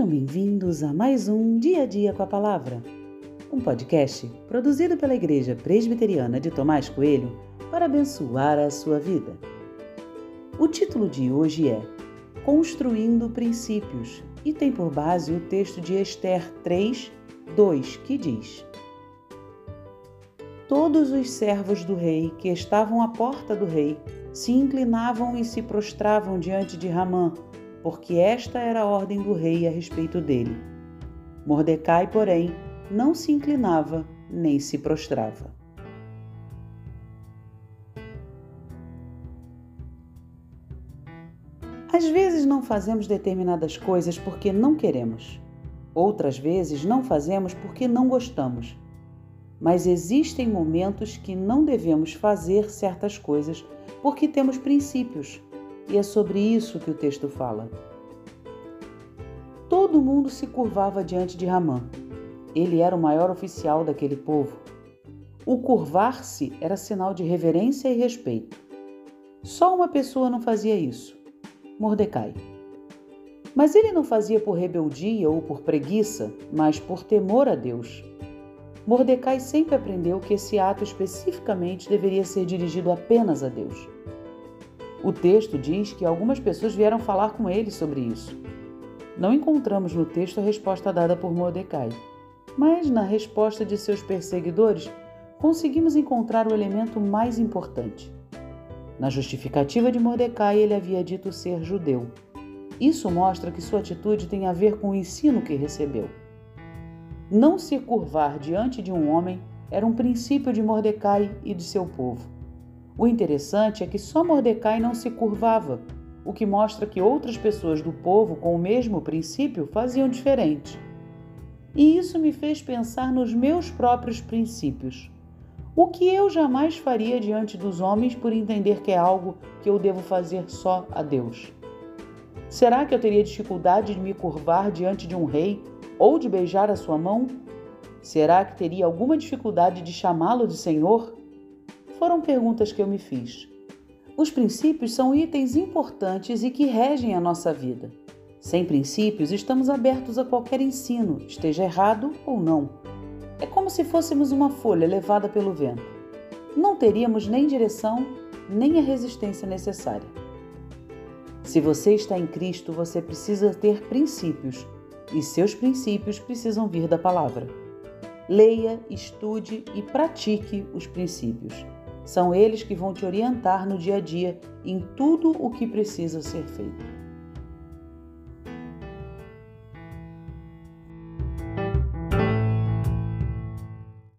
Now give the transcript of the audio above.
Sejam bem-vindos a mais um Dia a Dia com a Palavra, um podcast produzido pela Igreja Presbiteriana de Tomás Coelho para abençoar a sua vida. O título de hoje é Construindo Princípios e tem por base o texto de Esther 3, 2, que diz: Todos os servos do rei que estavam à porta do rei se inclinavam e se prostravam diante de Ramã porque esta era a ordem do rei a respeito dele. Mordecai, porém, não se inclinava nem se prostrava. Às vezes não fazemos determinadas coisas porque não queremos. Outras vezes não fazemos porque não gostamos. Mas existem momentos que não devemos fazer certas coisas porque temos princípios e é sobre isso que o texto fala. Todo mundo se curvava diante de Ramã. Ele era o maior oficial daquele povo. O curvar-se era sinal de reverência e respeito. Só uma pessoa não fazia isso: Mordecai. Mas ele não fazia por rebeldia ou por preguiça, mas por temor a Deus. Mordecai sempre aprendeu que esse ato especificamente deveria ser dirigido apenas a Deus. O texto diz que algumas pessoas vieram falar com ele sobre isso. Não encontramos no texto a resposta dada por Mordecai, mas na resposta de seus perseguidores conseguimos encontrar o elemento mais importante. Na justificativa de Mordecai, ele havia dito ser judeu. Isso mostra que sua atitude tem a ver com o ensino que recebeu. Não se curvar diante de um homem era um princípio de Mordecai e de seu povo. O interessante é que só Mordecai não se curvava, o que mostra que outras pessoas do povo com o mesmo princípio faziam diferente. E isso me fez pensar nos meus próprios princípios. O que eu jamais faria diante dos homens por entender que é algo que eu devo fazer só a Deus? Será que eu teria dificuldade de me curvar diante de um rei ou de beijar a sua mão? Será que teria alguma dificuldade de chamá-lo de Senhor? Foram perguntas que eu me fiz. Os princípios são itens importantes e que regem a nossa vida. Sem princípios, estamos abertos a qualquer ensino, esteja errado ou não. É como se fôssemos uma folha levada pelo vento. Não teríamos nem direção, nem a resistência necessária. Se você está em Cristo, você precisa ter princípios, e seus princípios precisam vir da palavra. Leia, estude e pratique os princípios. São eles que vão te orientar no dia a dia em tudo o que precisa ser feito.